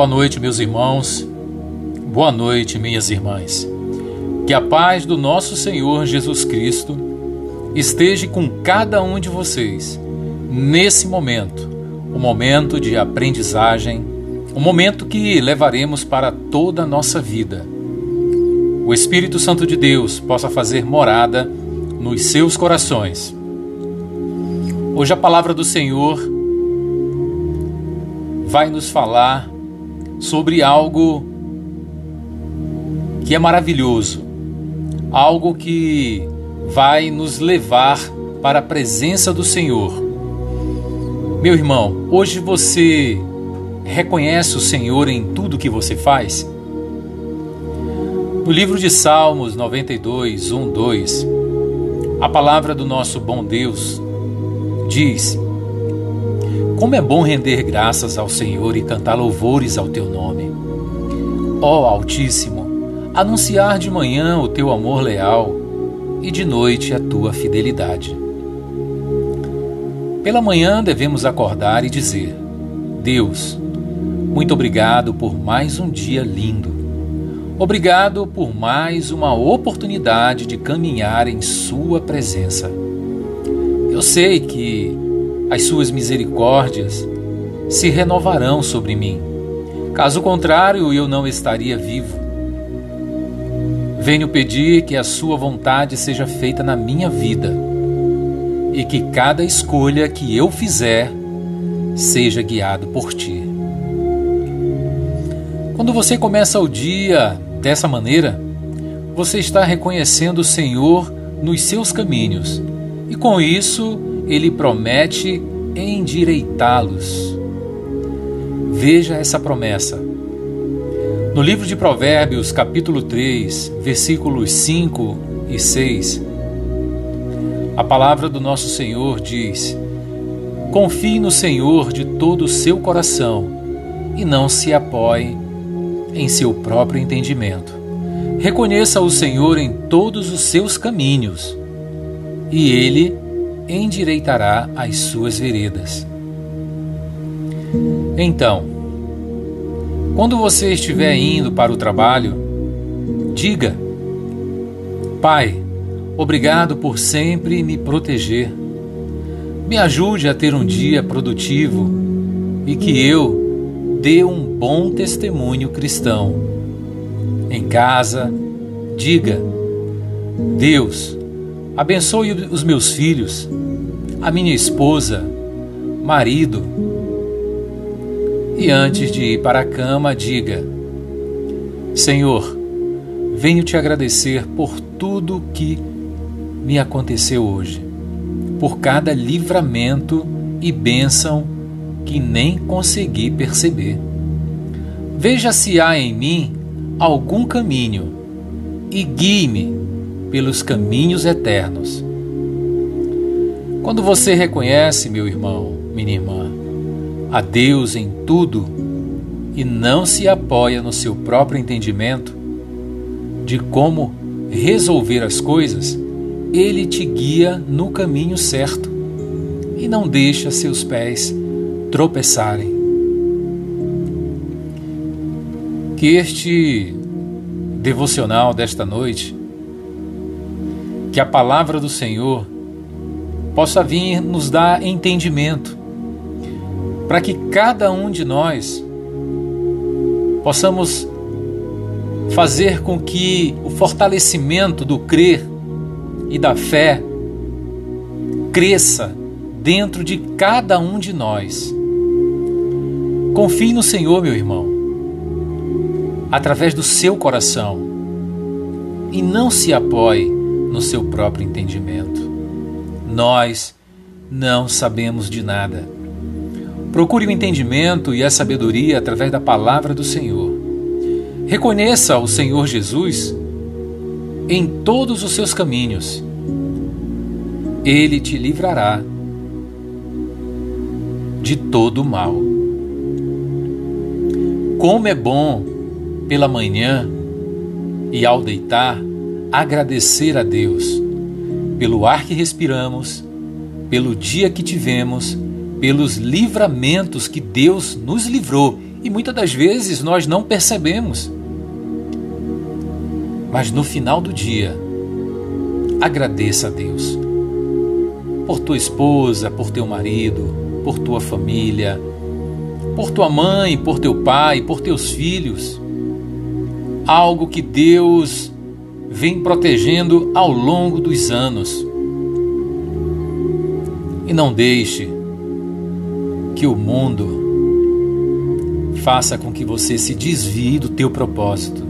Boa noite, meus irmãos. Boa noite, minhas irmãs. Que a paz do nosso Senhor Jesus Cristo esteja com cada um de vocês nesse momento, o um momento de aprendizagem, um momento que levaremos para toda a nossa vida. O Espírito Santo de Deus possa fazer morada nos seus corações. Hoje a palavra do Senhor vai nos falar sobre algo que é maravilhoso, algo que vai nos levar para a presença do Senhor. Meu irmão, hoje você reconhece o Senhor em tudo que você faz? No livro de Salmos 92, 1, 2, a palavra do nosso bom Deus diz: como é bom render graças ao Senhor e cantar louvores ao teu nome. Ó Altíssimo, anunciar de manhã o teu amor leal e de noite a tua fidelidade. Pela manhã devemos acordar e dizer: Deus, muito obrigado por mais um dia lindo. Obrigado por mais uma oportunidade de caminhar em Sua presença. Eu sei que as suas misericórdias se renovarão sobre mim. Caso contrário, eu não estaria vivo. Venho pedir que a sua vontade seja feita na minha vida e que cada escolha que eu fizer seja guiado por ti. Quando você começa o dia dessa maneira, você está reconhecendo o Senhor nos seus caminhos e com isso ele promete endireitá-los. Veja essa promessa. No livro de Provérbios, capítulo 3, versículos 5 e 6, a palavra do nosso Senhor diz: Confie no Senhor de todo o seu coração e não se apoie em seu próprio entendimento. Reconheça o Senhor em todos os seus caminhos, e ele endireitará as suas veredas. Então, quando você estiver indo para o trabalho, diga: Pai, obrigado por sempre me proteger. Me ajude a ter um dia produtivo e que eu dê um bom testemunho cristão. Em casa, diga: Deus, abençoe os meus filhos a minha esposa, marido. E antes de ir para a cama, diga: Senhor, venho te agradecer por tudo que me aconteceu hoje, por cada livramento e bênção que nem consegui perceber. Veja se há em mim algum caminho e guie-me pelos caminhos eternos quando você reconhece, meu irmão, minha irmã, a Deus em tudo e não se apoia no seu próprio entendimento de como resolver as coisas, ele te guia no caminho certo e não deixa seus pés tropeçarem. Que este devocional desta noite, que a palavra do Senhor possa vir nos dar entendimento, para que cada um de nós possamos fazer com que o fortalecimento do crer e da fé cresça dentro de cada um de nós. Confie no Senhor, meu irmão, através do seu coração e não se apoie no seu próprio entendimento. Nós não sabemos de nada. Procure o entendimento e a sabedoria através da palavra do Senhor. Reconheça o Senhor Jesus em todos os seus caminhos. Ele te livrará de todo o mal. Como é bom pela manhã e ao deitar agradecer a Deus pelo ar que respiramos, pelo dia que tivemos, pelos livramentos que Deus nos livrou e muitas das vezes nós não percebemos. Mas no final do dia, agradeça a Deus por tua esposa, por teu marido, por tua família, por tua mãe, por teu pai, por teus filhos. Algo que Deus vem protegendo ao longo dos anos. E não deixe que o mundo faça com que você se desvie do teu propósito,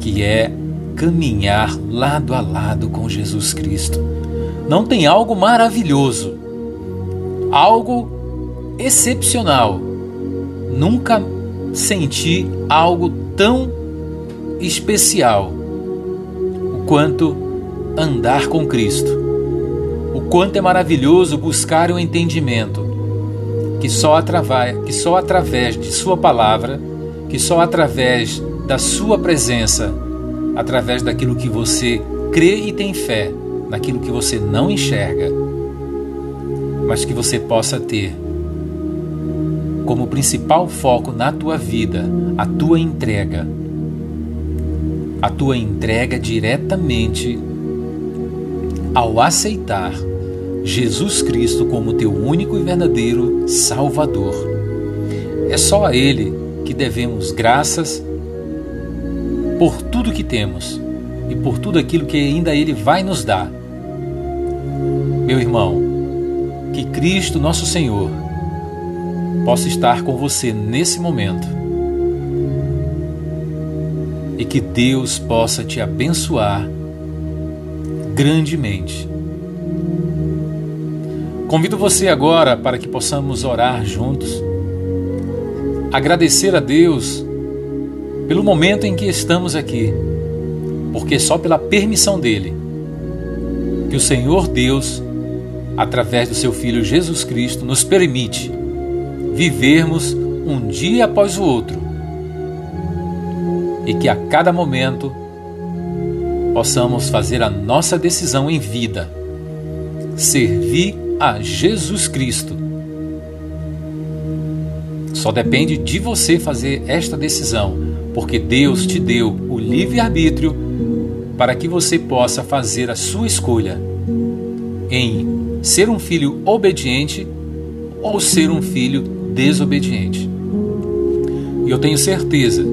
que é caminhar lado a lado com Jesus Cristo. Não tem algo maravilhoso, algo excepcional. Nunca senti algo tão especial o quanto andar com Cristo. O quanto é maravilhoso buscar o entendimento que só através, que só através de sua palavra, que só através da sua presença, através daquilo que você crê e tem fé, naquilo que você não enxerga, mas que você possa ter como principal foco na tua vida a tua entrega. A tua entrega diretamente ao aceitar Jesus Cristo como teu único e verdadeiro Salvador. É só a Ele que devemos graças por tudo que temos e por tudo aquilo que ainda Ele vai nos dar. Meu irmão, que Cristo, nosso Senhor, possa estar com você nesse momento e que Deus possa te abençoar grandemente. Convido você agora para que possamos orar juntos, agradecer a Deus pelo momento em que estamos aqui, porque só pela permissão dele que o Senhor Deus, através do seu Filho Jesus Cristo, nos permite vivermos um dia após o outro e que a cada momento possamos fazer a nossa decisão em vida, servir a Jesus Cristo. Só depende de você fazer esta decisão, porque Deus te deu o livre-arbítrio para que você possa fazer a sua escolha em ser um filho obediente ou ser um filho desobediente. E eu tenho certeza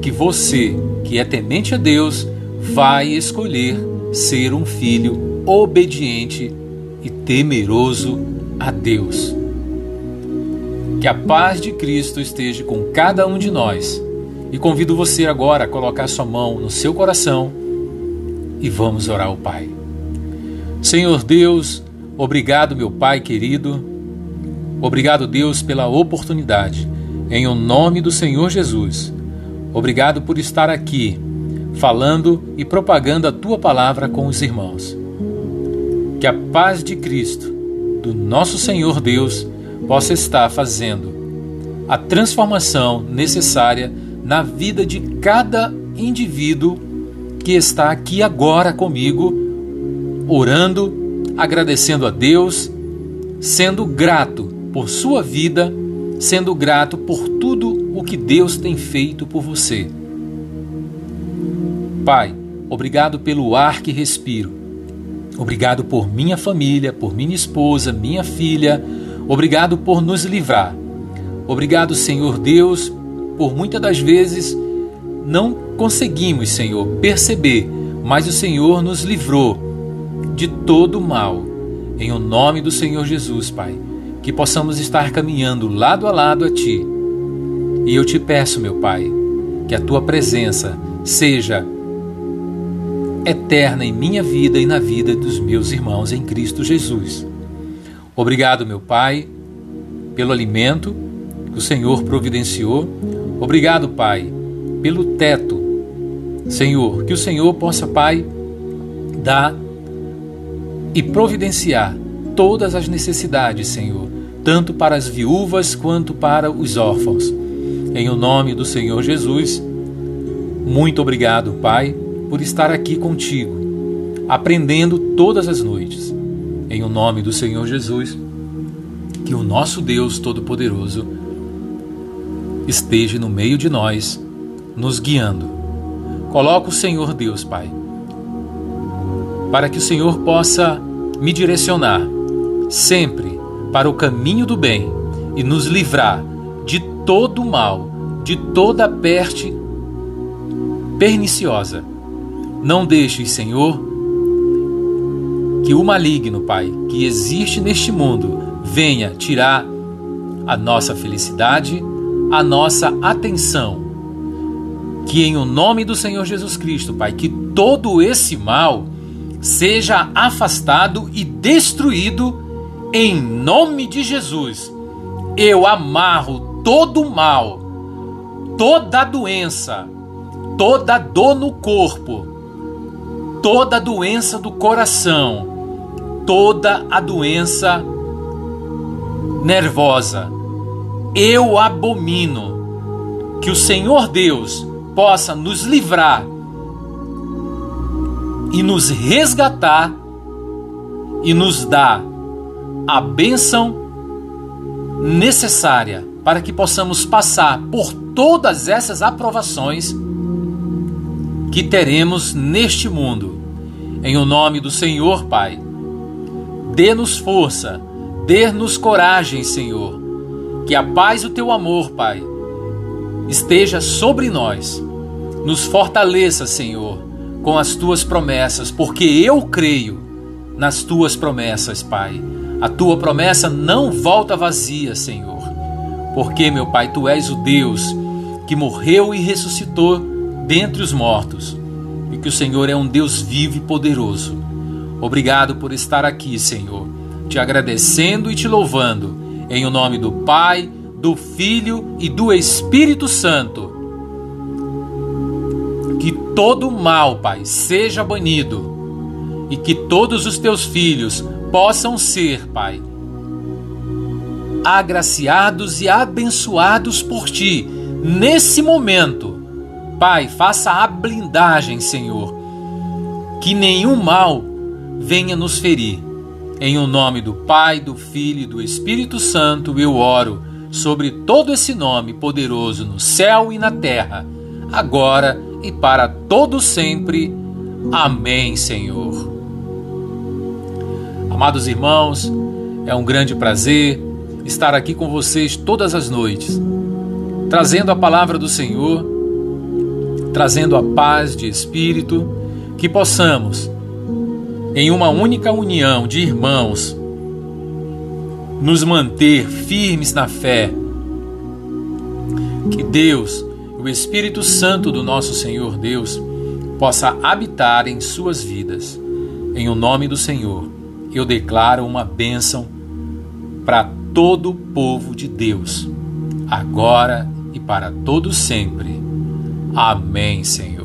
que você, que é temente a Deus, vai escolher ser um filho obediente e temeroso a Deus. Que a paz de Cristo esteja com cada um de nós. E convido você agora a colocar sua mão no seu coração e vamos orar ao Pai. Senhor Deus, obrigado, meu Pai querido. Obrigado, Deus, pela oportunidade. Em o nome do Senhor Jesus. Obrigado por estar aqui, falando e propagando a tua palavra com os irmãos. Que a paz de Cristo, do nosso Senhor Deus, possa estar fazendo a transformação necessária na vida de cada indivíduo que está aqui agora comigo, orando, agradecendo a Deus, sendo grato por sua vida, sendo grato por tudo o que Deus tem feito por você. Pai, obrigado pelo ar que respiro. Obrigado por minha família, por minha esposa, minha filha. Obrigado por nos livrar. Obrigado, Senhor Deus, por muitas das vezes não conseguimos, Senhor, perceber, mas o Senhor nos livrou de todo o mal. Em o nome do Senhor Jesus, Pai, que possamos estar caminhando lado a lado a Ti. E eu te peço, meu Pai, que a Tua presença seja eterna em minha vida e na vida dos meus irmãos em Cristo Jesus. Obrigado, meu Pai, pelo alimento que o Senhor providenciou. Obrigado, Pai, pelo teto. Senhor, que o Senhor possa, Pai, dar e providenciar todas as necessidades, Senhor, tanto para as viúvas quanto para os órfãos. Em o nome do Senhor Jesus, muito obrigado, Pai por estar aqui contigo, aprendendo todas as noites. Em o nome do Senhor Jesus, que o nosso Deus Todo-Poderoso esteja no meio de nós, nos guiando. Coloca o Senhor Deus, Pai, para que o Senhor possa me direcionar sempre para o caminho do bem e nos livrar de todo o mal, de toda peste perniciosa. Não deixes, Senhor, que o maligno, Pai, que existe neste mundo, venha tirar a nossa felicidade, a nossa atenção. Que em o nome do Senhor Jesus Cristo, Pai, que todo esse mal seja afastado e destruído em nome de Jesus. Eu amarro todo o mal, toda doença, toda dor no corpo, toda doença do coração, toda a doença nervosa. Eu abomino que o Senhor Deus possa nos livrar e nos resgatar e nos dar a bênção necessária para que possamos passar por todas essas aprovações que teremos neste mundo. Em o nome do Senhor, Pai, dê-nos força, dê-nos coragem, Senhor. Que a paz e o teu amor, Pai, esteja sobre nós. Nos fortaleça, Senhor, com as tuas promessas, porque eu creio nas tuas promessas, Pai. A tua promessa não volta vazia, Senhor. Porque, meu Pai, tu és o Deus que morreu e ressuscitou dentre os mortos, e que o Senhor é um Deus vivo e poderoso. Obrigado por estar aqui, Senhor, te agradecendo e te louvando, em o nome do Pai, do Filho e do Espírito Santo. Que todo mal, Pai, seja banido e que todos os teus filhos possam ser, Pai, agraciados e abençoados por Ti nesse momento. Pai, faça a blindagem, Senhor, que nenhum mal venha nos ferir. Em o nome do Pai, do Filho e do Espírito Santo, eu oro sobre todo esse nome poderoso no céu e na terra, agora e para todo sempre. Amém, Senhor. Amados irmãos, é um grande prazer estar aqui com vocês todas as noites, trazendo a palavra do Senhor, trazendo a paz de espírito, que possamos, em uma única união de irmãos, nos manter firmes na fé. Que Deus, o Espírito Santo do nosso Senhor Deus, possa habitar em suas vidas. Em o nome do Senhor eu declaro uma bênção para todo o povo de Deus, agora e para todo sempre. Amém, Senhor.